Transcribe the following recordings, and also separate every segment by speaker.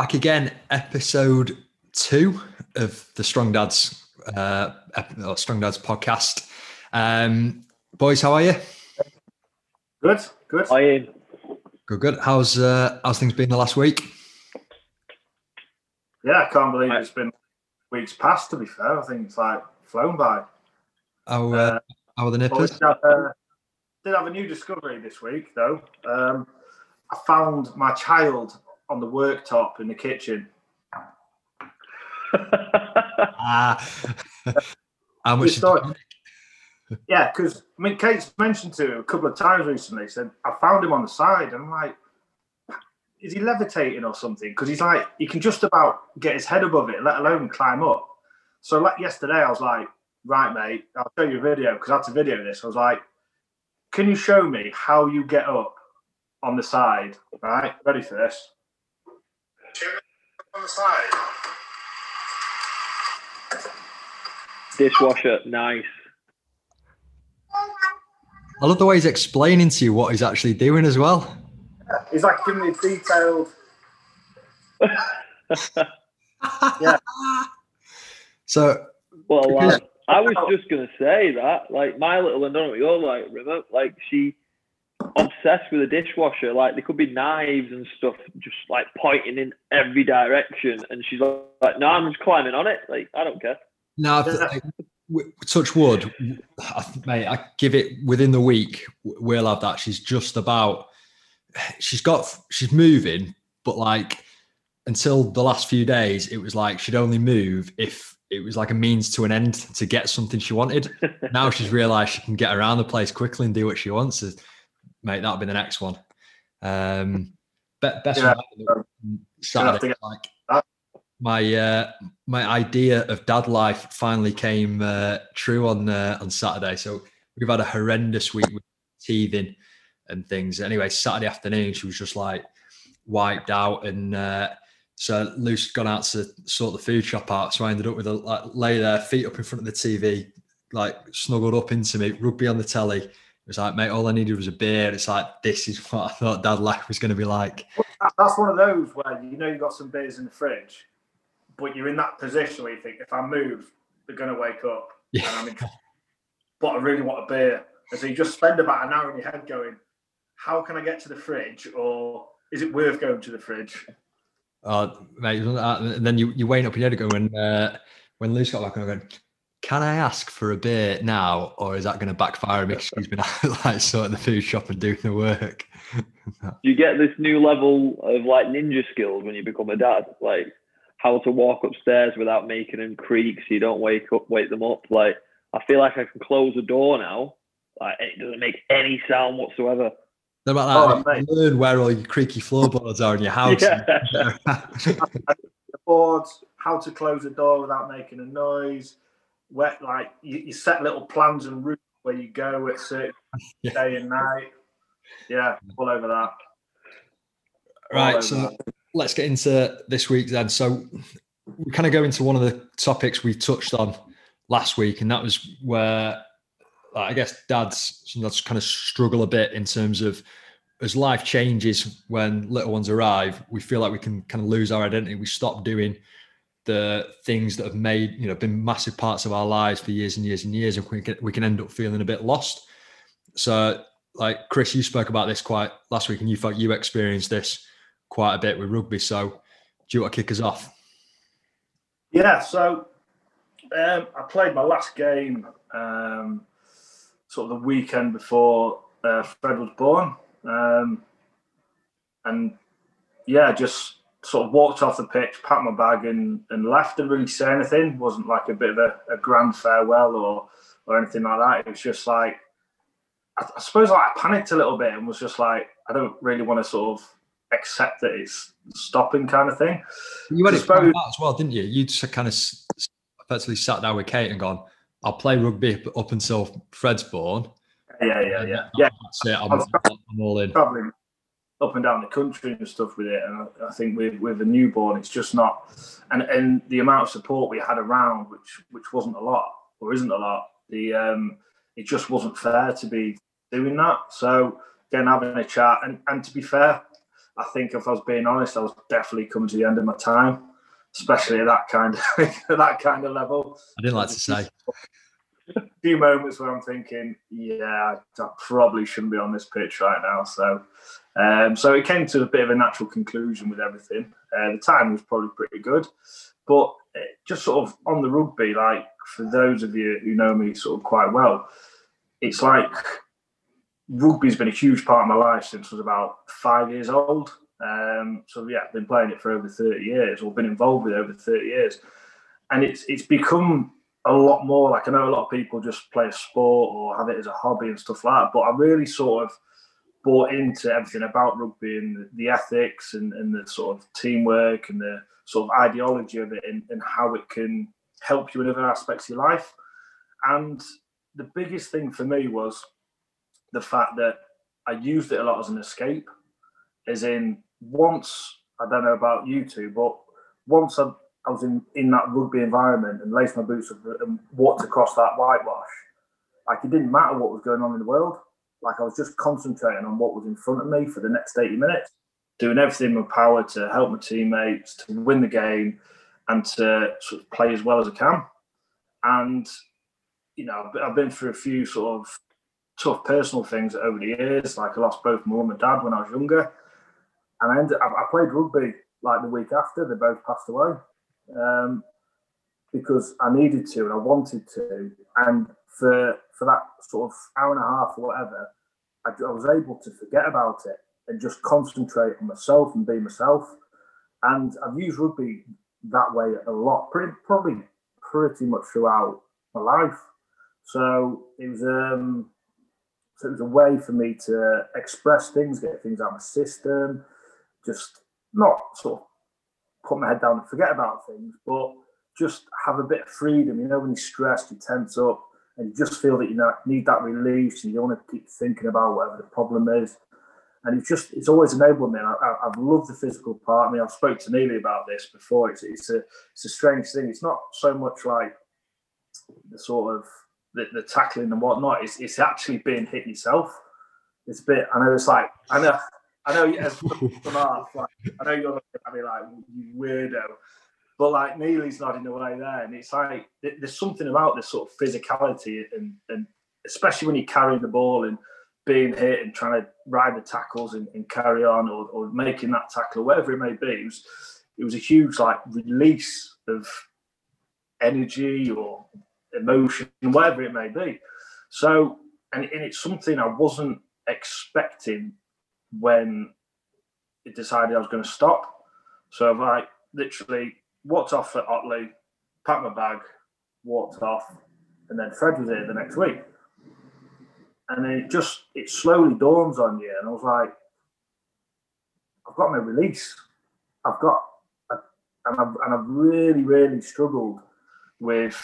Speaker 1: back again, episode two of the Strong Dads uh, Strong Dads podcast. Um, boys, how are you?
Speaker 2: Good, good.
Speaker 3: How are you?
Speaker 1: Good, good. How's uh, how's things been the last week?
Speaker 2: Yeah, I can't believe it's been weeks past. To be fair, I think it's like flown by.
Speaker 1: How uh, uh how are the nippers?
Speaker 2: Did have, uh, did have a new discovery this week though. Um, I found my child on the worktop in the kitchen.
Speaker 1: ah, how much?
Speaker 2: yeah, because I mean, Kate's mentioned to him a couple of times recently. Said I found him on the side. And I'm like, is he levitating or something? Because he's like, he can just about get his head above it, let alone climb up. So like yesterday, I was like, right, mate, I'll show you a video because I had to video this. I was like, can you show me how you get up on the side? Right, ready for this? On the side.
Speaker 3: Dishwasher, nice.
Speaker 1: I love the way he's explaining to you what he's actually doing as well.
Speaker 2: He's like giving me detailed. yeah.
Speaker 1: So.
Speaker 3: Well, like, I was just gonna say that, like, my little, and don't know what you're like, River. Like, she obsessed with a dishwasher. Like, there could be knives and stuff just like pointing in every direction, and she's like, "No, I'm just climbing on it. Like, I don't care."
Speaker 1: No, touch wood, mate. I give it within the week. We'll have that. She's just about. She's got. She's moving, but like until the last few days, it was like she'd only move if it was like a means to an end to get something she wanted. now she's realised she can get around the place quickly and do what she wants. Mate, that'll be the next one. Um, best yeah. Saturday, like my uh, my idea of dad life finally came uh, true on uh, on Saturday. So we've had a horrendous week with teething and things. Anyway, Saturday afternoon she was just like wiped out, and uh, so Luce gone out to sort the food shop out. So I ended up with a like lay there, feet up in front of the TV, like snuggled up into me, rugby on the telly. Was like, mate, all I needed was a beer. It's like this is what I thought dad life was going to be like.
Speaker 2: That's one of those where you know you've got some beers in the fridge but you're in that position where you think, if I move, they're going to wake up. Yeah. And I'm in but I really want a beer. And so you just spend about an hour in your head going, how can I get to the fridge? Or is it worth going to the fridge?
Speaker 1: Oh, mate. And then you, you wait up your head going, when, uh, when Luce got back and going, can I ask for a beer now, or is that going to backfire me? Excuse me, like sorting the food shop and doing the work.
Speaker 3: you get this new level of like ninja skills when you become a dad. Like how to walk upstairs without making them creak so you don't wake up wake them up. Like I feel like I can close the door now. Like it doesn't make any sound whatsoever.
Speaker 1: What about oh, that? Oh, learn where all your creaky floorboards are in your house. Yeah.
Speaker 2: the boards, how to close the door without making a noise. Where like you, you set little plans and routes where you go at certain yeah. day and night. Yeah, all over that.
Speaker 1: Right. so that let's get into this week then. So we kind of go into one of the topics we touched on last week, and that was where I guess dads sometimes kind of struggle a bit in terms of as life changes when little ones arrive, we feel like we can kind of lose our identity. We stop doing the things that have made you know been massive parts of our lives for years and years and years, and we can we can end up feeling a bit lost. So, like Chris, you spoke about this quite last week, and you felt you experienced this quite a bit with rugby. So, do you want to kick us off?
Speaker 2: Yeah. So, um, I played my last game um, sort of the weekend before uh, Fred was born, um, and yeah, just sort of walked off the pitch, packed my bag, and, and left. Didn't really say anything. wasn't like a bit of a, a grand farewell or or anything like that. It was just like I, I suppose like I panicked a little bit and was just like I don't really want to sort of accept that it's stopping kind of thing.
Speaker 1: You had it suppose, as well, didn't you? You just kind of effectively sat down with Kate and gone, I'll play rugby up until Fred's born.
Speaker 2: Yeah, yeah, yeah. Yeah,
Speaker 1: that's it. I'm, I'm all in.
Speaker 2: Traveling up and down the country and stuff with it. And I, I, think with, with a newborn, it's just not, and, and the amount of support we had around, which which wasn't a lot or isn't a lot, the um, it just wasn't fair to be doing that. So again, having a chat, and, and to be fair, I think if I was being honest, I was definitely coming to the end of my time, especially at that kind of that kind of level.
Speaker 1: I didn't like to say.
Speaker 2: A few moments where I'm thinking, yeah, I probably shouldn't be on this pitch right now. So, um, so it came to a bit of a natural conclusion with everything. Uh, the time was probably pretty good, but uh, just sort of on the rugby, like for those of you who know me sort of quite well, it's like rugby's been a huge part of my life since I was about five years old. Um, so yeah, I've been playing it for over 30 years, or been involved with it over 30 years. And it's it's become a lot more like I know a lot of people just play a sport or have it as a hobby and stuff like that, but I really sort of bought into everything about rugby and the, ethics and, and the sort of teamwork and the sort of ideology of it and, and how it can help you in other aspects of your life. And the biggest thing for me was the fact that I used it a lot as an escape, as in once I don't know about you two, but once I, I was in, in that rugby environment and laced my boots up and walked across that whitewash, like it didn't matter what was going on in the world. Like I was just concentrating on what was in front of me for the next 80 minutes, doing everything in my power to help my teammates, to win the game, and to sort of play as well as I can. And you know, I've been through a few sort of tough personal things over the years. Like I lost both my mum and dad when I was younger, and I, ended, I played rugby like the week after they both passed away um, because I needed to and I wanted to. And for for that sort of hour and a half or whatever, I, I was able to forget about it and just concentrate on myself and be myself. And I've used rugby that way a lot, pretty probably pretty much throughout my life. So it was um, so it was a way for me to express things, get things out of my system, just not sort of put my head down and forget about things, but just have a bit of freedom. You know, when you're stressed, you tense up, and you just feel that you need that release, and you don't want to keep thinking about whatever the problem is. And it's just, it's always enabled me. And I, have loved the physical part. I mean, I've spoke to Neely about this before. It's, it's a, it's a strange thing. It's not so much like the sort of the, the tackling and whatnot. It's, it's actually being hit yourself. It's a bit. I know it's like I know I know as from off, like I know you're looking at me like you weirdo, but like Neely's nodding away there, and it's like there's something about this sort of physicality and and especially when you're carrying the ball and being hit and trying to ride the tackles and, and carry on or, or making that tackle whatever it may be. It was, it was a huge like release of energy or emotion, whatever it may be. So, and, and it's something I wasn't expecting when it decided I was going to stop. So I like literally walked off at Otley, packed my bag, walked off, and then Fred was here the next week. And then it just it slowly dawns on you, and I was like, I've got my release. I've got, and I've and I've really really struggled with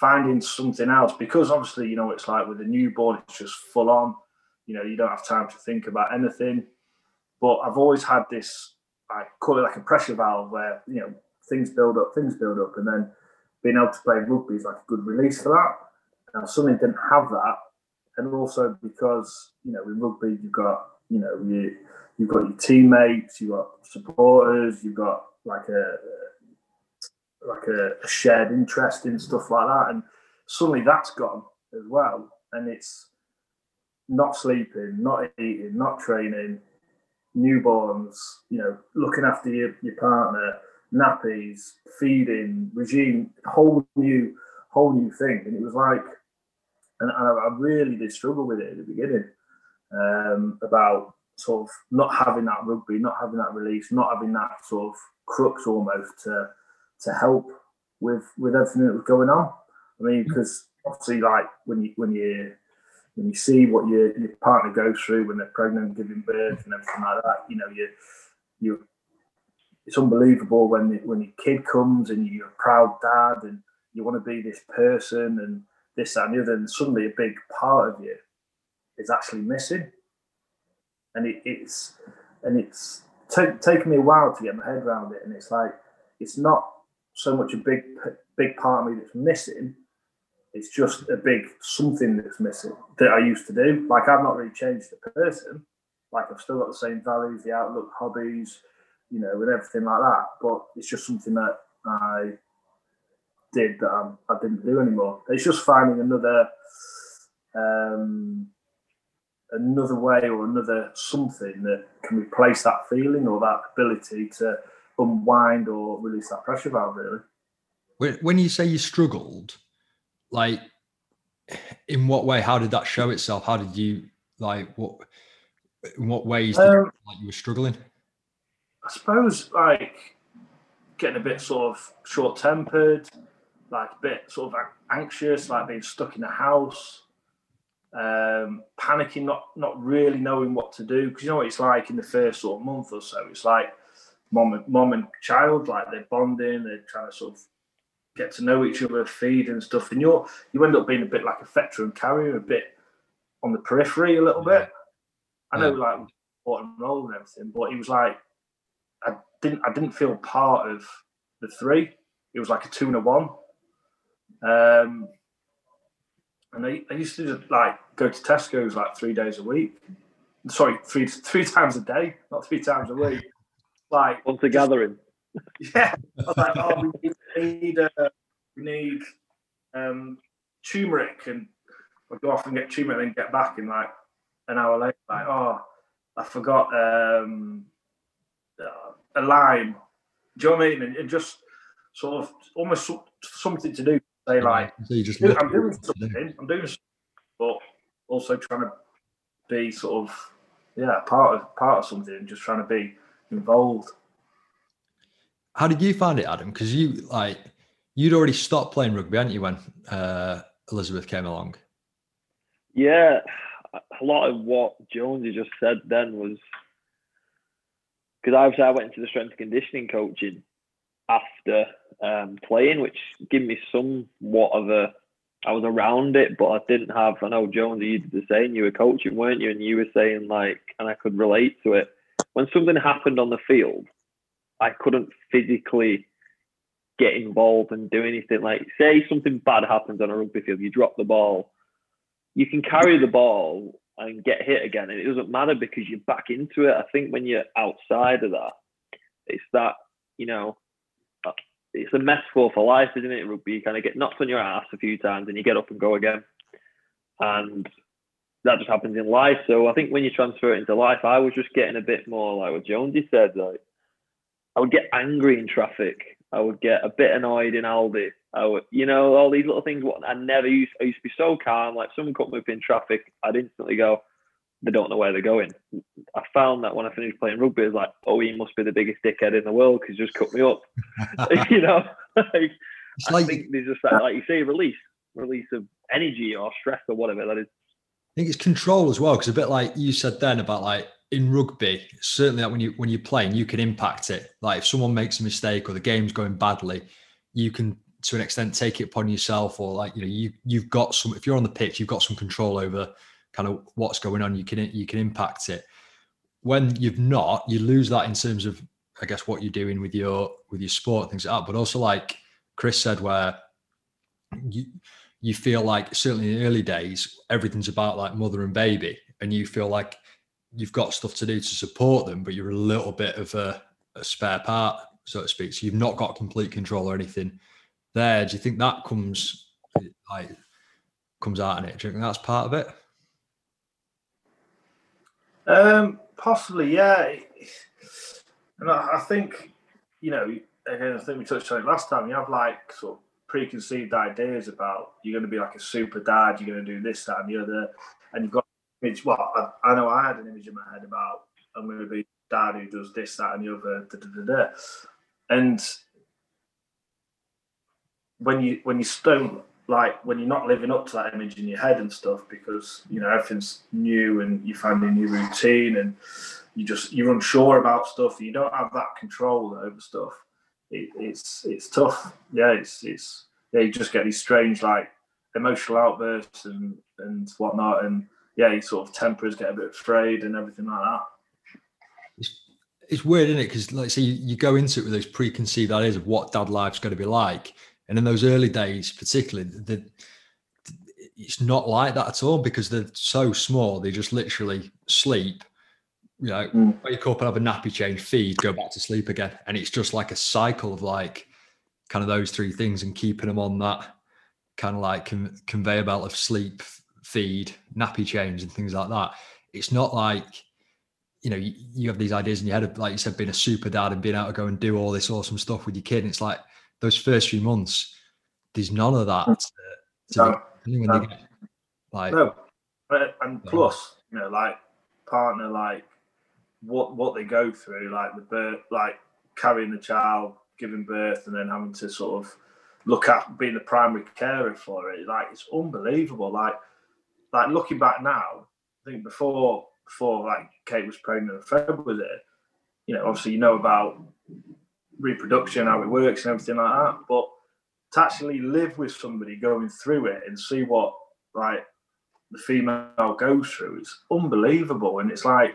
Speaker 2: finding something else because obviously you know it's like with a newborn it's just full on you know you don't have time to think about anything but i've always had this i call it like a pressure valve where you know things build up things build up and then being able to play rugby is like a good release for that and I suddenly didn't have that and also because you know with rugby you've got you know you you've got your teammates you've got supporters you've got like a like a, a shared interest in stuff like that. And suddenly that's gone as well. And it's not sleeping, not eating, not training, newborns, you know, looking after your, your partner, nappies, feeding, regime, whole new, whole new thing. And it was like, and, I, I, really did struggle with it at the beginning um, about sort of not having that rugby, not having that release, not having that sort of crux almost to to help with with everything that was going on. I mean, because obviously, like when you when you when you see what your, your partner goes through when they're pregnant, giving birth, and everything like that, you know, you you it's unbelievable when when your kid comes and you're a proud dad and you want to be this person and this that, and the other, and suddenly a big part of you is actually missing, and it, it's and it's t- taken me a while to get my head around it, and it's like it's not so much a big big part of me that's missing. It's just a big something that's missing that I used to do. Like I've not really changed the person. like I've still got the same values, the outlook, hobbies, you know, and everything like that. But it's just something that I did that I'm, I did not do anymore. It's just finding another um, another way or another something that can replace that feeling or that ability to unwind or release that pressure valve. Really.
Speaker 1: When you say you struggled, like in what way? How did that show itself? How did you like what? In what ways did um, like you were struggling?
Speaker 2: I suppose like getting a bit sort of short tempered, like a bit sort of anxious, like being stuck in a house, um, panicking, not not really knowing what to do. Because you know what it's like in the first sort of month or so. It's like mom and mom and child, like they're bonding, they're trying to sort of get to know each other, feed and stuff, and you're you end up being a bit like a veteran carrier, a bit on the periphery a little bit. I know, like bottom role and all and everything, but he was like, I didn't, I didn't feel part of the three. It was like a two and a one. Um, and I, I used to just like go to Tesco's like three days a week. Sorry, three three times a day, not three times a week. Like
Speaker 3: once a gathering.
Speaker 2: Yeah, I was like, oh, we need uh, we need um, turmeric, and I go off and get turmeric, and then get back in like an hour later. Like, oh, I forgot um, uh, a lime. Do you know what I mean? And, and just sort of almost something to do. Say like, so you just I'm doing something. I'm doing, something, but also trying to be sort of yeah part of part of something, and just trying to be involved.
Speaker 1: How did you find it, Adam? Because you like you'd already stopped playing rugby, hadn't you, when uh, Elizabeth came along?
Speaker 3: Yeah, a lot of what Jonesy just said then was because obviously I went into the strength and conditioning coaching after um, playing, which gave me somewhat of a. I was around it, but I didn't have. I know Jonesy, you did the same. You were coaching, weren't you? And you were saying like, and I could relate to it. When something happened on the field, I couldn't physically get involved and do anything. Like, say something bad happens on a rugby field, you drop the ball, you can carry the ball and get hit again, and it doesn't matter because you're back into it. I think when you're outside of that, it's that you know, it's a metaphor for life, isn't it? Rugby, you kind of get knocked on your ass a few times, and you get up and go again, and that just happens in life. So I think when you transfer it into life, I was just getting a bit more like what Jonesy said, like I would get angry in traffic. I would get a bit annoyed in Aldi. I would, you know, all these little things. What I never used. I used to be so calm. Like someone cut me up in traffic, I'd instantly go. They don't know where they're going. I found that when I finished playing rugby, it's like, oh, he must be the biggest dickhead in the world because he just cut me up. you know, like, I think there's just that, like you say, release, release of energy or stress or whatever that is.
Speaker 1: I think it's control as well, because a bit like you said then about like in rugby, certainly when you when you're playing, you can impact it. Like if someone makes a mistake or the game's going badly, you can to an extent take it upon yourself, or like you know you you've got some. If you're on the pitch, you've got some control over kind of what's going on. You can you can impact it. When you've not, you lose that in terms of I guess what you're doing with your with your sport things like that. But also like Chris said, where you you feel like certainly in the early days everything's about like mother and baby, and you feel like you've got stuff to do to support them, but you're a little bit of a, a spare part, so to speak. So you've not got complete control or anything there. Do you think that comes like comes out in it? Do you think that's part of it?
Speaker 2: Um, possibly, yeah. And I, I think, you know, again, I think we touched on it last time. You have like sort of preconceived ideas about you're going to be like a super dad, you're going to do this, that, and the other, and you've got image. Well, I, I, know I had an image in my head about I'm going to be dad who does this, that, and the other. Da, da, da, and when you when you don't like when you're not living up to that image in your head and stuff because you know everything's new and you find a new routine and you just you're unsure about stuff you don't have that control over stuff it, it's it's tough yeah it's it's yeah you just get these strange like emotional outbursts and and whatnot and yeah, his sort of tempers get a bit frayed and everything like that.
Speaker 1: It's, it's weird, isn't it? Because like say you, you go into it with those preconceived ideas of what dad life's going to be like, and in those early days, particularly, the, it's not like that at all because they're so small. They just literally sleep, you know, mm. wake up and have a nappy change, feed, go back to sleep again. And it's just like a cycle of like kind of those three things and keeping them on that kind of like con- conveyor belt of sleep, feed, nappy change, and things like that. It's not like, you know, you, you have these ideas in your head of, like you said, being a super dad and being able to go and do all this awesome stuff with your kid. And it's like those first few months, there's none of that. To, to no,
Speaker 2: no. Get, like, no. And plus, you know, like partner, like what what they go through, like the birth, like carrying the child, giving birth, and then having to sort of look at being the primary carer for it. Like it's unbelievable. Like like looking back now, I think before before like Kate was pregnant and Fred was it, you know, obviously you know about reproduction, how it works and everything like that. But to actually live with somebody going through it and see what like the female goes through, it's unbelievable. And it's like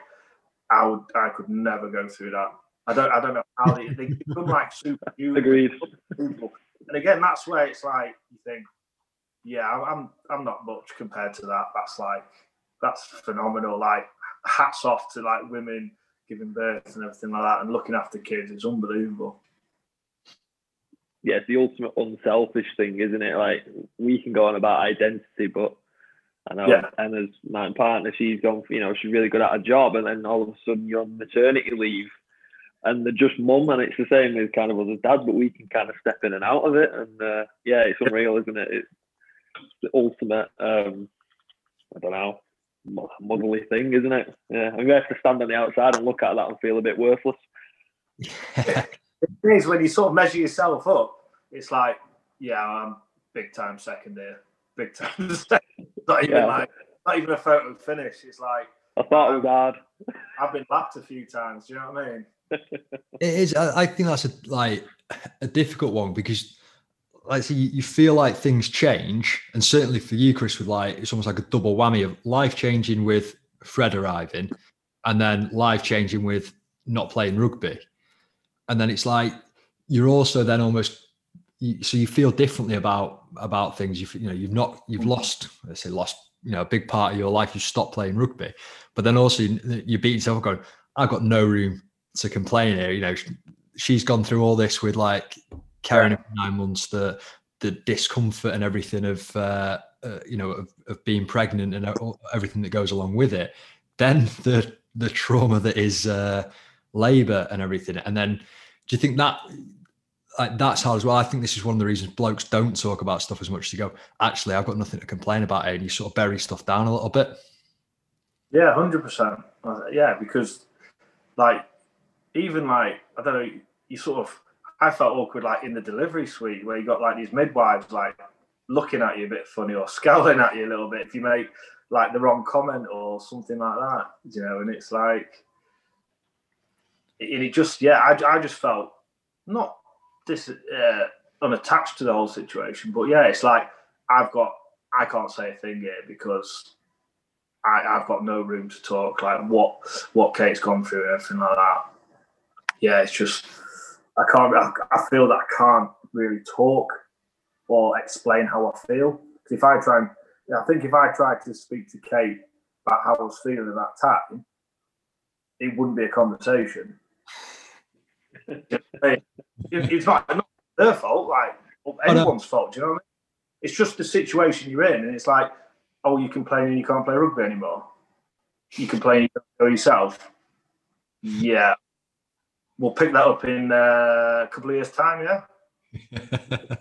Speaker 2: I would I could never go through that. I don't I don't know how they, they become like super
Speaker 3: Agreed.
Speaker 2: And again, that's where it's like you think, yeah, I'm I'm not much compared to that. That's like that's phenomenal. Like hats off to like women giving birth and everything like that and looking after kids. It's unbelievable.
Speaker 3: Yeah, it's the ultimate unselfish thing, isn't it? Like we can go on about identity, but I know yeah. Emma's my partner, she's gone, you know, she's really good at her job, and then all of a sudden you're on maternity leave, and they're just mum, and it's the same with kind of other dads, but we can kind of step in and out of it, and uh, yeah, it's unreal, isn't it? It's the ultimate, um, I don't know, motherly thing, isn't it? Yeah, I'm going to have to stand on the outside and look at that and feel a bit worthless.
Speaker 2: it is when you sort of measure yourself up, it's like, yeah, I'm big time second here big time. not even yeah. like not even a photo finish. It's like
Speaker 3: I thought it was hard.
Speaker 2: I've been lapped a few times. Do you know what I mean?
Speaker 1: it is. I, I think that's a like a difficult one because like so you, you, feel like things change and certainly for you chris with like it's almost like a double whammy of life changing with fred arriving and then life changing with not playing rugby and then it's like you're also then almost you, so you feel differently about about things. You you know you've not you've mm. lost let's say lost you know a big part of your life. You stop playing rugby, but then also you, you beat yourself up going. I've got no room to complain here. You know she's gone through all this with like carrying yeah. nine months the the discomfort and everything of uh, uh, you know of, of being pregnant and everything that goes along with it. Then the the trauma that is uh, labor and everything, and then do you think that like that's hard as well. I think this is one of the reasons blokes don't talk about stuff as much. as you go, actually, I've got nothing to complain about, it, and you sort of bury stuff down a little bit.
Speaker 2: Yeah, hundred percent. Yeah, because like even like I don't know, you sort of I felt awkward like in the delivery suite where you got like these midwives like looking at you a bit funny or scowling at you a little bit if you make like the wrong comment or something like that, you know. And it's like, and it just yeah, I, I just felt not dis, uh, unattached to the whole situation. But yeah, it's like I've got I can't say a thing here because I, have got no room to talk. Like what what Kate's gone through and everything like that. Yeah, it's just I can't. I, I feel that I can't really talk or explain how I feel. If I try and I think if I tried to speak to Kate about how I was feeling at that time, it wouldn't be a conversation it's not, not their fault, like anyone's fault. Do you know what I mean? It's just the situation you're in, and it's like, oh, you complain and you can't play rugby anymore. You complain you can't go yourself. Yeah, we'll pick that up in uh, a couple of years' time. Yeah.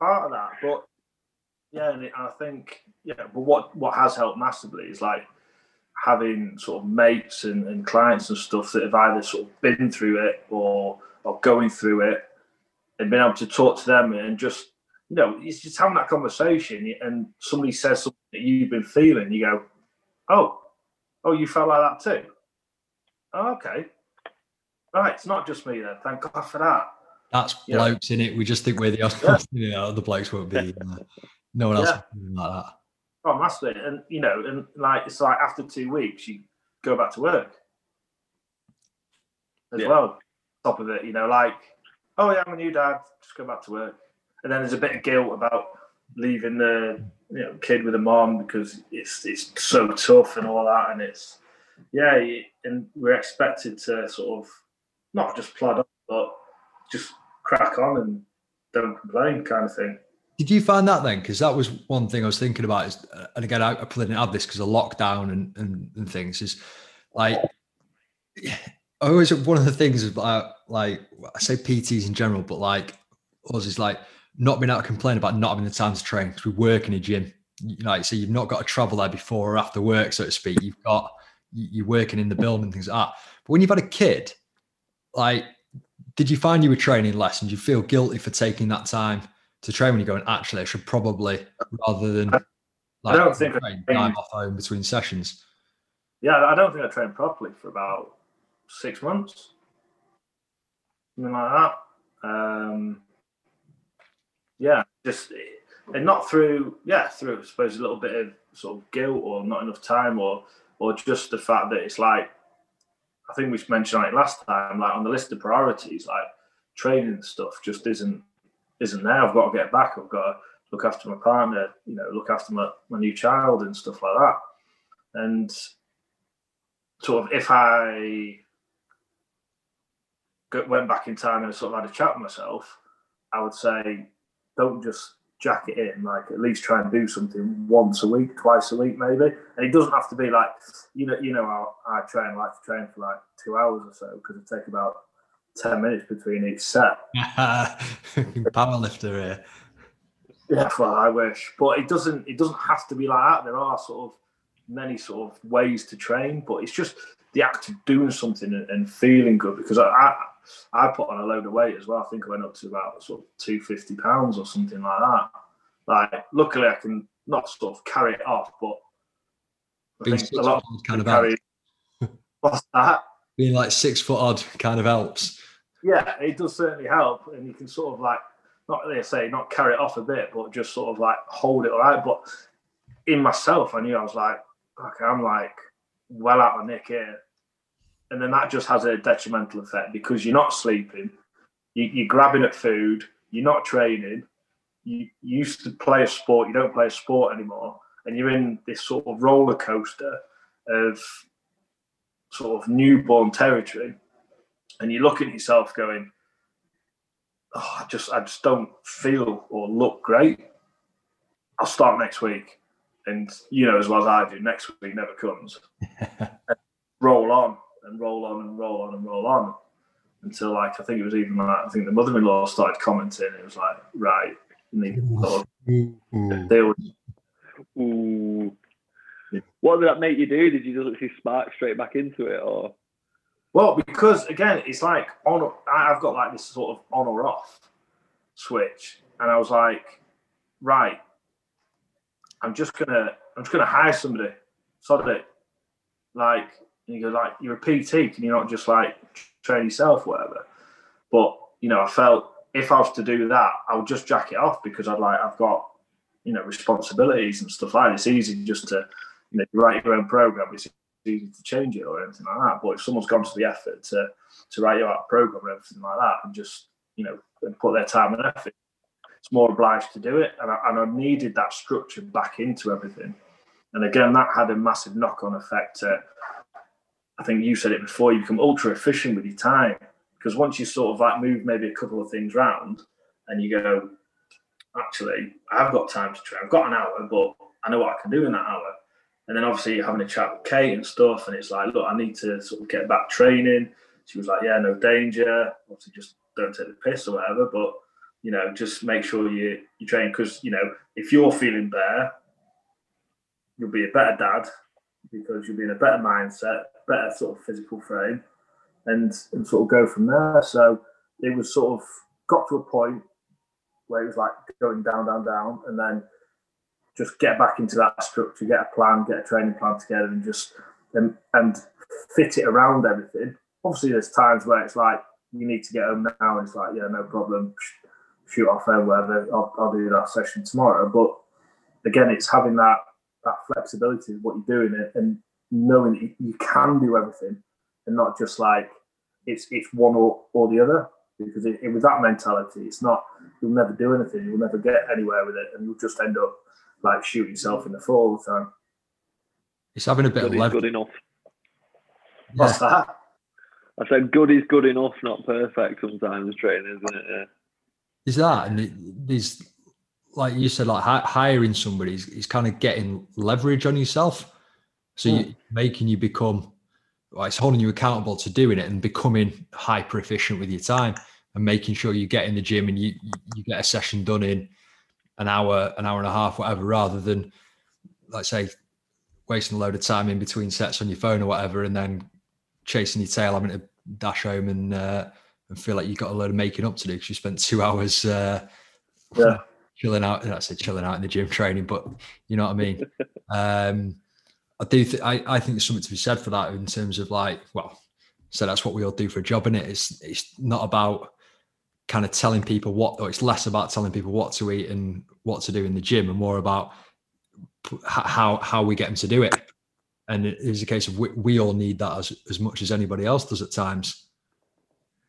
Speaker 2: part of that, but yeah, and I think yeah, but what what has helped massively is like having sort of mates and, and clients and stuff that have either sort of been through it or or going through it and being able to talk to them and just you know it's just having that conversation and somebody says something that you've been feeling you go oh oh you felt like that too? Oh, okay. Right it's not just me then thank god for that.
Speaker 1: That's blokes in it we just think we're the other, yeah. you know, other blokes won't be uh, no one else yeah. like that
Speaker 2: Oh, massively. And you know, and like it's like after two weeks, you go back to work as yeah. well. Top of it, you know, like, oh yeah, I'm a new dad, just go back to work. And then there's a bit of guilt about leaving the you know kid with a mom because it's it's so tough and all that, and it's yeah, and we're expected to sort of not just plod on, but just crack on and don't complain, kind of thing.
Speaker 1: Did you find that then? Because that was one thing I was thinking about. Is uh, and again, I, I probably didn't have this because of lockdown and, and and things. Is like I always one of the things about like I say PTs in general, but like us is like not being able to complain about not having the time to train because we work in a gym. You know, like so you've not got to travel there before or after work, so to speak. You've got you're working in the building things like that. But when you've had a kid, like, did you find you were training less and you feel guilty for taking that time to train when you're going, actually, I should probably rather than like,
Speaker 2: I don't think
Speaker 1: train, time off home between sessions?
Speaker 2: Yeah, I don't think I trained properly for about six months, something like that. Um, yeah, just and not through yeah through I suppose a little bit of sort of guilt or not enough time or or just the fact that it's like I think we mentioned it last time, like on the list of priorities, like training stuff just isn't isn't there. I've got to get back. I've got to look after my partner, you know, look after my, my new child and stuff like that. And sort of if I went back in time and sort of had a chat with myself, I would say, don't just jack it in, like at least try and do something once a week, twice a week, maybe. And it doesn't have to be like, you know, you know, I, I train, like to train for like two hours or so because it take about ten minutes between each set.
Speaker 1: Powerlifter here.
Speaker 2: Yeah, well, I wish, but it doesn't. It doesn't have to be like that. There are sort of many sort of ways to train, but it's just the act of doing something and, and feeling good. Because I, I, I put on a load of weight as well. I think I went up to about sort of two fifty pounds or something like that. Like, luckily, I can not sort of carry it off, but
Speaker 1: I think a lot kind of carry,
Speaker 2: What's that?
Speaker 1: Being like six foot odd kind of helps.
Speaker 2: Yeah, it does certainly help, and you can sort of like not really say not carry it off a bit, but just sort of like hold it all right. But in myself, I knew I was like, okay, I'm like well out of nick here, and then that just has a detrimental effect because you're not sleeping, you, are grabbing at food, you're not training. You, you used to play a sport, you don't play a sport anymore, and you're in this sort of roller coaster of sort of newborn territory, and you look at yourself going, oh, I just I just don't feel or look great. I'll start next week. And you know as well as I do, next week never comes. roll on and roll on and roll on and roll on until like I think it was even like I think the mother-in-law started commenting. It was like, right,
Speaker 3: deal. Ooh. What did that make you do? Did you just actually spark straight back into it, or?
Speaker 2: Well, because again, it's like on. I've got like this sort of on or off switch, and I was like, right, I'm just gonna, I'm just gonna hire somebody, sod it. Like, you go like, you're a PT, can you not just like train yourself, whatever? But you know, I felt if I was to do that, I would just jack it off because I'd like, I've got, you know, responsibilities and stuff like. That. It's easy just to, you know, write your own program. It's easy to change it or anything like that. But if someone's gone to the effort to to write your program and everything like that, and just you know and put their time and effort, it's more obliged to do it. And I, and I needed that structure back into everything. And again, that had a massive knock-on effect. I think you said it before. You become ultra efficient with your time because once you sort of like move maybe a couple of things around, and you go, actually, I've got time to train. I've got an hour, but I know what I can do in that hour and then obviously having a chat with Kate and stuff, and it's like, look, I need to sort of get back training. She was like, yeah, no danger. Obviously, just don't take the piss or whatever, but you know, just make sure you you train because you know if you're feeling better, you'll be a better dad because you'll be in a better mindset, better sort of physical frame, and and sort of go from there. So it was sort of got to a point where it was like going down, down, down, and then just get back into that structure, get a plan, get a training plan together, and just and, and fit it around everything. Obviously, there's times where it's like you need to get home now, and it's like yeah, no problem, shoot off there, whatever. I'll, I'll do that session tomorrow. But again, it's having that that flexibility of what you're doing and knowing that you can do everything and not just like it's it's one or, or the other because it, it, with that mentality it's not you'll never do anything you'll never get anywhere with it and you'll just end up like shooting yourself in the foot all the time.
Speaker 1: It's having a bit
Speaker 3: Good
Speaker 1: of leverage.
Speaker 3: good enough.
Speaker 2: What's that?
Speaker 3: I said good is good enough, not perfect sometimes training, isn't it? Yeah.
Speaker 1: Is that and it, there's like you said, like hiring somebody is, is kind of getting leverage on yourself. So hmm. you making you become, well, it's holding you accountable to doing it and becoming hyper efficient with your time and making sure you get in the gym and you you get a session done in an hour, an hour and a half, whatever, rather than like say wasting a load of time in between sets on your phone or whatever, and then chasing your tail, having to dash home and uh, and feel like you got a load of making up to do because you spent two hours uh,
Speaker 2: Yeah.
Speaker 1: chilling out. I say chilling out in the gym training, but you know what I mean. um, I do. Th- I I think there's something to be said for that in terms of like, well, so that's what we all do for a job, and it? It's it's not about kind of telling people what, or it's less about telling people what to eat and what to do in the gym, and more about how how we get them to do it. And it is a case of we, we all need that as as much as anybody else does at times.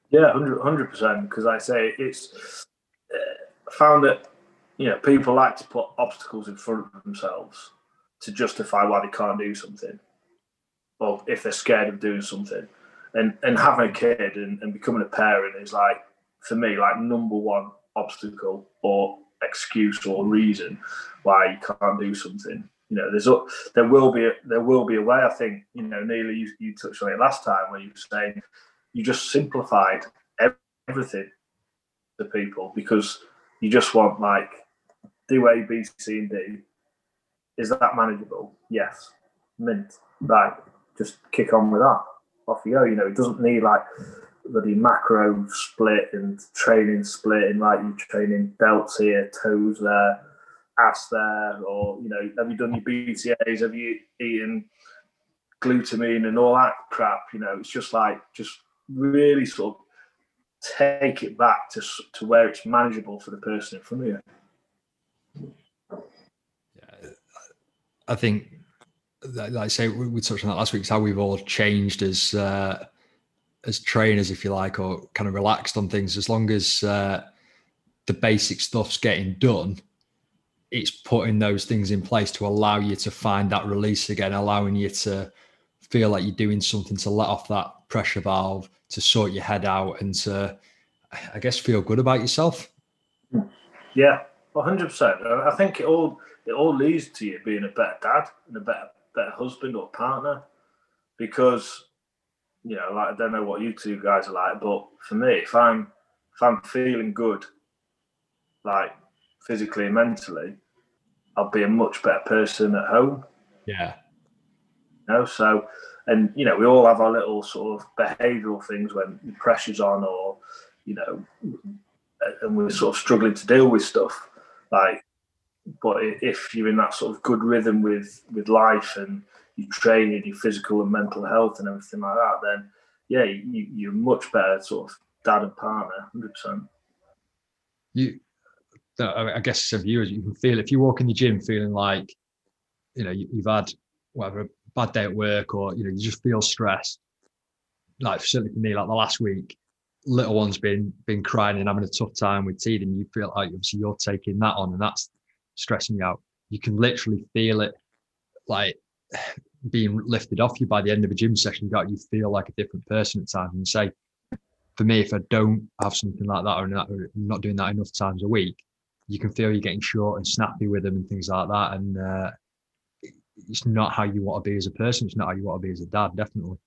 Speaker 2: Yeah, 100 percent. Because I say it's uh, found that you know people like to put obstacles in front of themselves to justify why they can't do something, or if they're scared of doing something. And and having a kid and, and becoming a parent is like for me like number one obstacle or excuse or reason why you can't do something. You know, there's a, there will be a, there will be a way. I think you know, Neely, you, you touched on it last time where you were saying you just simplified everything to people because you just want like do A, B, C, and D. Is that manageable? Yes. Mint. Right. Just kick on with that. Off you go. You know, it doesn't need like bloody macro split and training split and like you training delts here, toes there, ass there, or you know, have you done your BCAAs? Have you eaten glutamine and all that crap? You know, it's just like just really sort of take it back to to where it's manageable for the person in front of you.
Speaker 1: Yeah, I think, like like I say, we, we touched on that last week. It's how we've all changed as uh, as trainers, if you like, or kind of relaxed on things. As long as uh, the basic stuff's getting done, it's putting those things in place to allow you to find that release again, allowing you to feel like you're doing something to let off that pressure valve, to sort your head out, and to, I guess, feel good about yourself.
Speaker 2: Yeah, one hundred percent. I think it all it all leads to you being a better dad and a better better husband or partner, because you know, like I don't know what you two guys are like, but for me, if I'm if I'm feeling good, like physically and mentally, I'll be a much better person at home.
Speaker 1: Yeah.
Speaker 2: You know, so and you know, we all have our little sort of behavioural things when the pressure's on, or you know, and we're sort of struggling to deal with stuff. Like, but if you're in that sort of good rhythm with with life and you train in your physical and mental health and everything like that, then yeah, you, you're much better sort of dad and partner, hundred percent.
Speaker 1: you I guess as viewers, you can feel if you walk in the gym feeling like, you know, you, you've had whatever a bad day at work, or you know, you just feel stressed. Like certainly for me, like the last week, little one's been been crying and having a tough time with teething. you feel like obviously you're taking that on, and that's stressing you out. You can literally feel it, like being lifted off you by the end of a gym session. You got you feel like a different person at times. And say, for me, if I don't have something like that or not, or not doing that enough times a week, you can feel you're getting short and snappy with them and things like that. And uh, it's not how you want to be as a person. It's not how you want to be as a dad, definitely.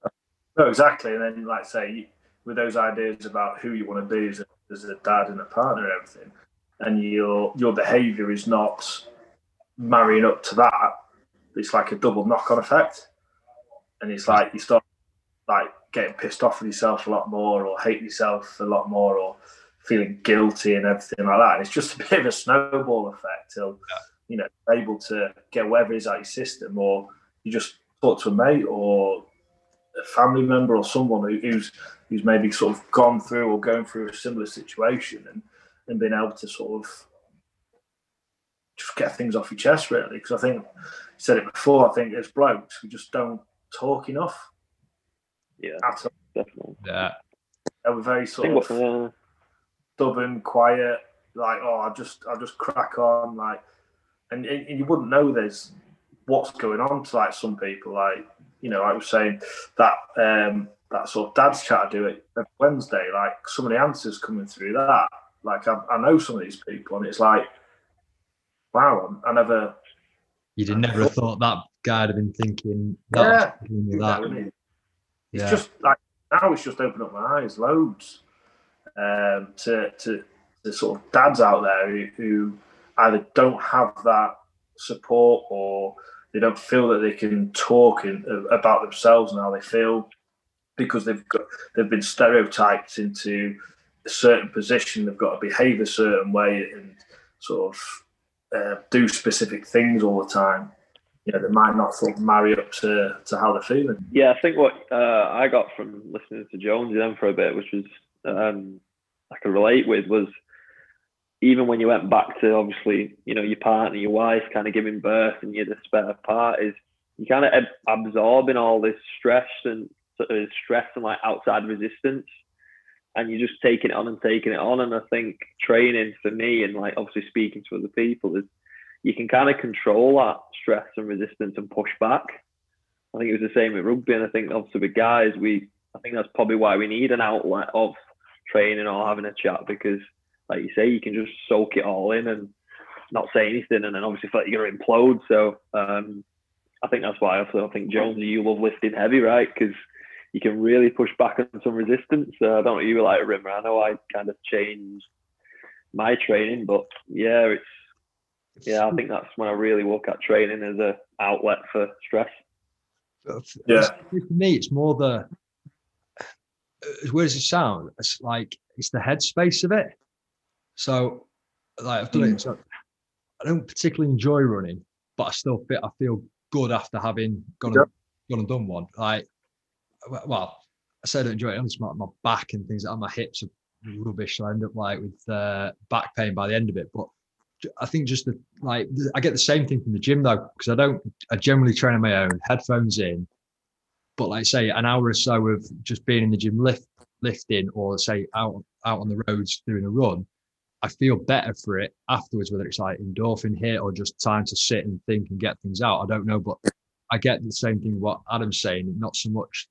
Speaker 2: No, exactly. And then, like say, with those ideas about who you want to be as a, as a dad and a partner and everything, and your your behaviour is not marrying up to that, it's like a double knock on effect. And it's like you start like getting pissed off with yourself a lot more, or hating yourself a lot more, or feeling guilty and everything like that. And it's just a bit of a snowball effect till you know able to get whatever is out your system, or you just talk to a mate or a family member or someone who, who's who's maybe sort of gone through or going through a similar situation and and being able to sort of just get things off your chest really because I think you said it before I think as blokes we just don't talk enough
Speaker 3: Yeah,
Speaker 2: at all
Speaker 3: definitely.
Speaker 1: Yeah.
Speaker 2: And we're very sort of
Speaker 3: what, uh,
Speaker 2: stubborn quiet like oh I just I just crack on like and, and you wouldn't know there's what's going on to like some people. Like you know, I was saying that um, that sort of dad's chat I do it every Wednesday. Like some of the answers coming through that. Like I, I know some of these people, and it's like, wow, I never.
Speaker 1: You'd never have never thought that guy'd have been thinking
Speaker 2: that.
Speaker 1: Yeah,
Speaker 2: know, that. It's yeah. just like now it's just opened up my eyes loads um, to, to the sort of dads out there who, who either don't have that support or they don't feel that they can talk in, about themselves and how they feel because they've got they've been stereotyped into a certain position. They've got to behave a certain way and sort of uh, do specific things all the time. You know, they might not sort of marry up to, to how they're feeling.
Speaker 3: Yeah, I think what uh, I got from listening to Jonesy then for a bit, which was um, I could relate with, was even when you went back to obviously, you know, your partner, your wife kind of giving birth and you're the spare part, is you kind of absorbing all this stress and sort of stress and like outside resistance. And you're just taking it on and taking it on. And I think training for me and like obviously speaking to other people is you can kind of control that stress and resistance and push back. I think it was the same with rugby. And I think obviously with guys, we I think that's probably why we need an outlet of training or having a chat because like you say, you can just soak it all in and not say anything, and then obviously feel like you're going to implode. So um, I think that's why I think Jones, you love lifting heavy, right? Because you can really push back on some resistance. Uh, I don't know you were like a Rimmer. I know I kind of changed my training, but yeah, it's yeah. I think that's when I really look at training as a outlet for stress.
Speaker 2: Yeah,
Speaker 1: for me, it's more the as where does it sound? It's like it's the headspace of it. So, like I've done mm. it. So I don't particularly enjoy running, but I still feel I feel good after having gone and, gone and done one. Like, well, I said I enjoy it. It's my, my back and things like my hips are rubbish. So I end up like with uh, back pain by the end of it. But I think just the like I get the same thing from the gym though because I don't I generally train on my own, headphones in. But like say an hour or so of just being in the gym lift lifting or say out out on the roads doing a run, I feel better for it afterwards, whether it's like endorphin hit or just time to sit and think and get things out. I don't know, but I get the same thing what Adam's saying, not so much.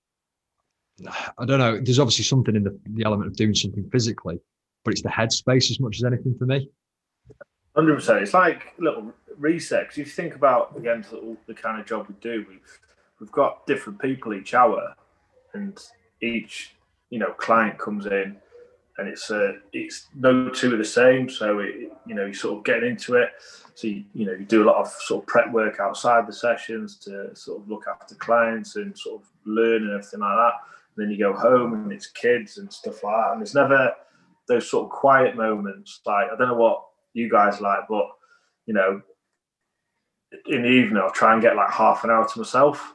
Speaker 1: I don't know. There's obviously something in the, the element of doing something physically, but it's the headspace as much as anything for me.
Speaker 2: Hundred percent. It's like a little resets. If you think about again the kind of job we do, we've we've got different people each hour, and each you know client comes in and it's uh, it's no two are the same. So it, you know, you sort of getting into it. So you, you know, you do a lot of sort of prep work outside the sessions to sort of look after clients and sort of learn and everything like that. Then you go home and it's kids and stuff like that. And there's never those sort of quiet moments. Like I don't know what you guys like, but you know, in the evening I'll try and get like half an hour to myself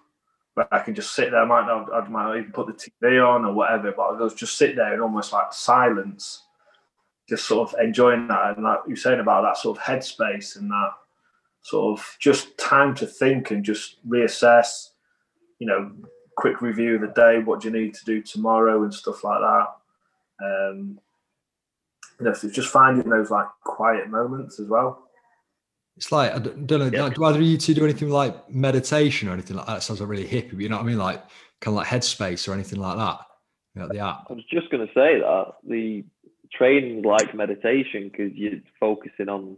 Speaker 2: where I can just sit there. I might not, I might not even put the TV on or whatever, but I'll just sit there in almost like silence, just sort of enjoying that. And like you're saying about that sort of headspace and that sort of just time to think and just reassess, you know, quick review of the day, what do you need to do tomorrow and stuff like that. Um, you know, so just finding those like quiet moments as well.
Speaker 1: It's like I don't, know. Yeah. Do either of you two do anything like meditation or anything like that? It sounds like really hippie, but you know what I mean, like kind of like Headspace or anything like that. You know, the app.
Speaker 3: I was just going to say that the training like meditation because you're focusing on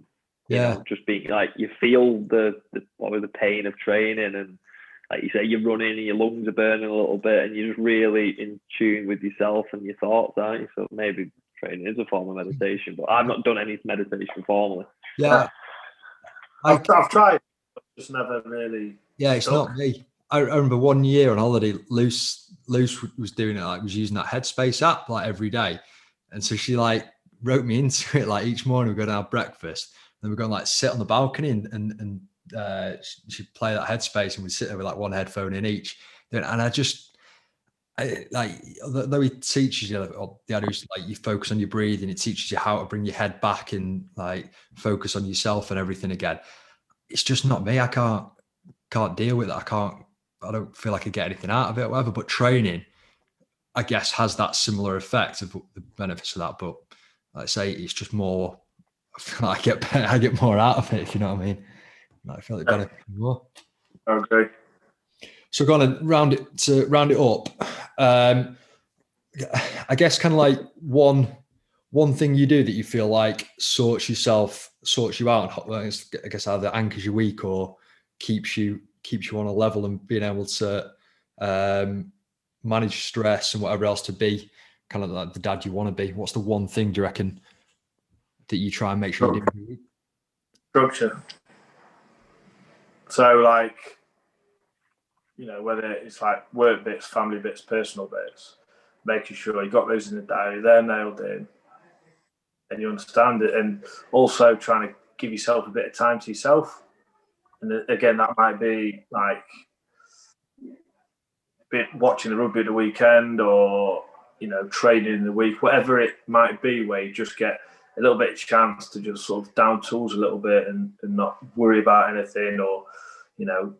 Speaker 3: yeah know, just being like you feel the, the what was the pain of training and like you say you're running and your lungs are burning a little bit and you're just really in tune with yourself and your thoughts aren't you? So maybe training is a form of meditation but i've not done any meditation formally.
Speaker 1: Yeah.
Speaker 2: I've, I've tried, just never really.
Speaker 1: Yeah, it's not me. I, I remember one year on holiday, Luce Luce was doing it like was using that Headspace app like every day, and so she like wrote me into it like each morning we go to have breakfast, and we're going like sit on the balcony and and and uh, she'd play that Headspace and we'd sit there with like one headphone in each, and I just I, like though he teaches you or the other is like you focus on your breathing it teaches you how to bring your head back and like focus on yourself and everything again. It's just not me. I can't can't deal with it. I can't i don't feel like i get anything out of it or whatever. But training i guess has that similar effect of the benefits of that. But like I say it's just more i get better, i get more out of it if you know what i mean I felt it better
Speaker 2: agree.
Speaker 1: So going to round it to round it up. Um, I guess kind of like one one thing you do that you feel like sorts yourself sorts you out. I guess either anchors you weak or keeps you keeps you on a level and being able to um, manage stress and whatever else to be kind of like the dad you want to be. What's the one thing do you reckon that you try and make sure you do?
Speaker 2: Structure. So like you know, whether it's like work bits, family bits, personal bits, making sure you got those in the diary, they're nailed in, and you understand it, and also trying to give yourself a bit of time to yourself. And uh, again, that might be like bit watching the rugby the weekend, or you know, training in the week, whatever it might be, where you just get a little bit of chance to just sort of down tools a little bit and, and not worry about anything, or you know,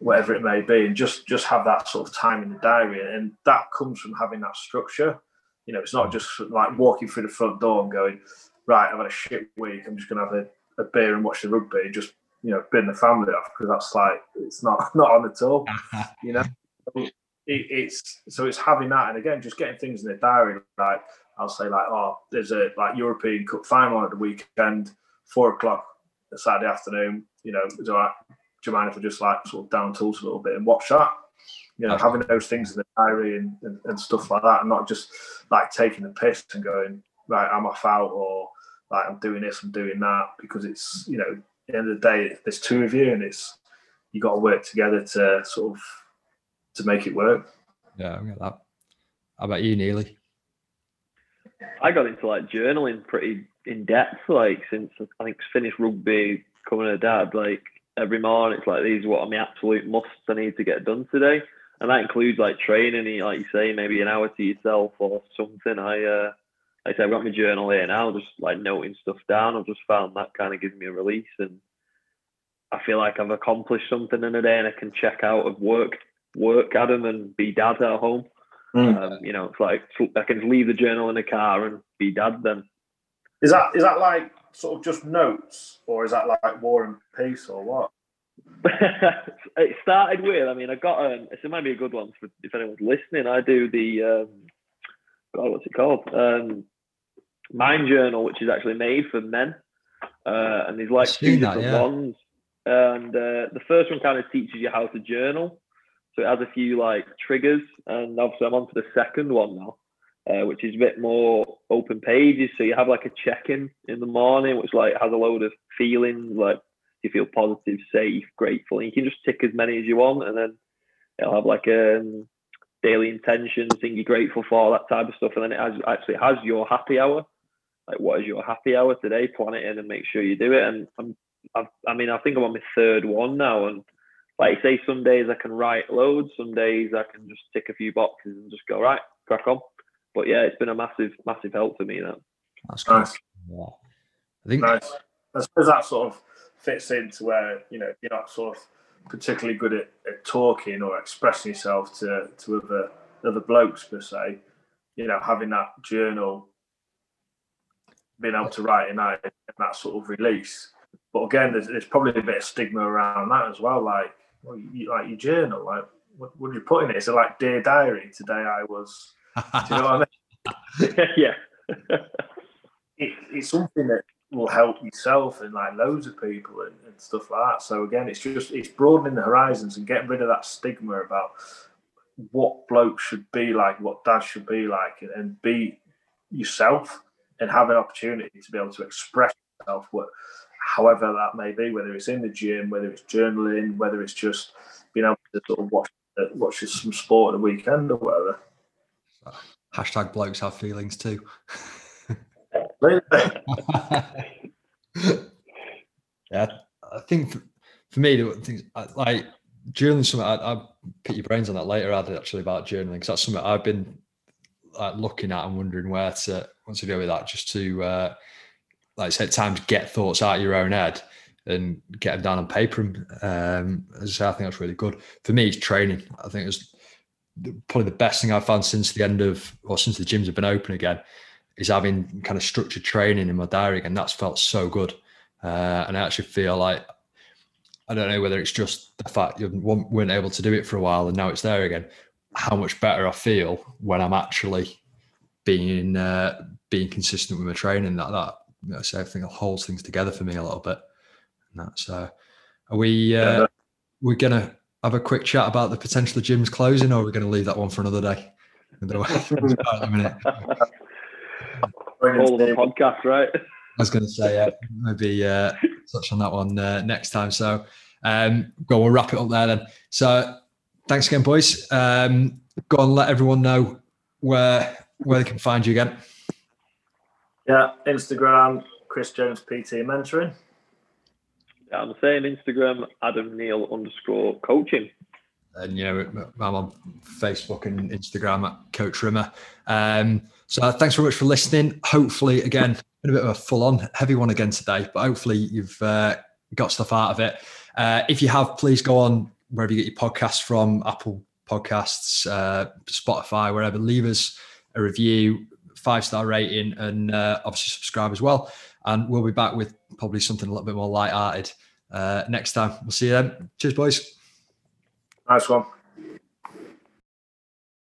Speaker 2: whatever it may be, and just just have that sort of time in the diary, and that comes from having that structure. You know, it's not just like walking through the front door and going, right, I've had a shit week. I'm just going to have a, a beer and watch the rugby. Just you know, bin the family off because that's like it's not not on at all. you know, it, it's so it's having that, and again, just getting things in the diary. Like I'll say, like, oh, there's a like European Cup final at the weekend, four o'clock Saturday afternoon. You know, all right do you mind if I just like sort of down tools a little bit and watch that? You know, having those things in the diary and, and, and, stuff like that, and not just like taking the piss and going, right, I'm off out or like I'm doing this, I'm doing that, because it's, you know, the end of the day, there's two of you and it's, you got to work together to sort of, to make it work.
Speaker 1: Yeah, I get that. How about you, Neely?
Speaker 3: I got into like journaling pretty in depth, like since I think finished rugby, coming to dad, like every morning. It's like these are what are my absolute musts I need to get done today, and that includes like training, like you say, maybe an hour to yourself or something. I uh, like I say, I've got my journal here now, just like noting stuff down. I've just found that kind of gives me a release, and I feel like I've accomplished something in a day, and I can check out of work, work, Adam, and be dad at home. Mm. Um, you know, it's like I can leave the journal in the car and be dad then.
Speaker 2: Is that is that like sort of just notes, or is that like War and Peace, or what?
Speaker 3: it started with. I mean, I got um, it might be a good one for if anyone's listening. I do the um, God, what's it called? Um, Mind Journal, which is actually made for men, uh, and there's like two different yeah. ones. And uh, the first one kind of teaches you how to journal, so it has a few like triggers. And obviously, I'm on to the second one now uh, which is a bit more open pages. So you have like a check-in in the morning, which like has a load of feelings, like you feel positive, safe, grateful, and you can just tick as many as you want, and then it'll have like a um, daily intention, thing you're grateful for, that type of stuff, and then it has actually has your happy hour. Like, what is your happy hour today? Plan it in and make sure you do it. And I'm, I've, I mean, I think I'm on my third one now, and like say, some days I can write loads, some days I can just tick a few boxes and just go right, crack on but yeah, it's been a massive, massive help for me. That
Speaker 2: that's nice. Yeah. I think nice. I suppose that sort of fits into where you know you're not sort of particularly good at, at talking or expressing yourself to to other other blokes per se. You know, having that journal, being able to write in that and that sort of release. But again, there's, there's probably a bit of stigma around that as well. Like, well, you, like your journal, like what would you put in it? Is it like dear diary? Today I was do you know what
Speaker 3: I mean? yeah.
Speaker 2: it, it's something that will help yourself and like loads of people and, and, stuff like that. So again, it's just it's broadening the horizons and getting rid of that stigma about what blokes should be like, what dad should be like, and, and be yourself and have an opportunity to be able to express yourself, what, however that may be, whether it's in the gym, whether it's journaling, whether it's just being able to sort of watch watch some sport at the weekend or whatever.
Speaker 1: Hashtag blokes have feelings too. yeah, I think for, for me, the things like journaling something. I, I'll pick your brains on that later. Ad actually about journaling because that's something I've been like looking at and wondering where to what to do with that. Just to uh, like say, time to get thoughts out of your own head and get them down on paper. Um, as I say, I think that's really good for me. It's training. I think it's probably the best thing I've found since the end of, or since the gyms have been open again, is having kind of structured training in my diary And That's felt so good. Uh, and I actually feel like I don't know whether it's just the fact you weren't able to do it for a while and now it's there again. How much better I feel when I'm actually being uh, being consistent with my training. That that you know, so I think it holds things together for me a little bit. And that's uh, are we uh, we're gonna have a quick chat about the potential of gyms closing, or are we going to leave that one for another day?
Speaker 3: All the podcast, right? I
Speaker 1: was going to say, yeah, maybe uh, touch on that one uh, next time. So, um, go, we'll wrap it up there then. So, thanks again, boys. Um, go and let everyone know where where they can find you again.
Speaker 2: Yeah, Instagram, Chris Jones PT Mentoring.
Speaker 3: Yeah, I'm saying Instagram, Adam Neal underscore coaching.
Speaker 1: And you know, I'm on Facebook and Instagram at Coach Rimmer. Um, so thanks very much for listening. Hopefully, again, been a bit of a full-on heavy one again today, but hopefully you've uh, got stuff out of it. Uh, if you have, please go on wherever you get your podcasts from, Apple Podcasts, uh, Spotify, wherever. Leave us a review, five star rating, and uh, obviously subscribe as well. And we'll be back with probably something a little bit more light-hearted uh, next time. We'll see you then. Cheers, boys.
Speaker 2: Nice one.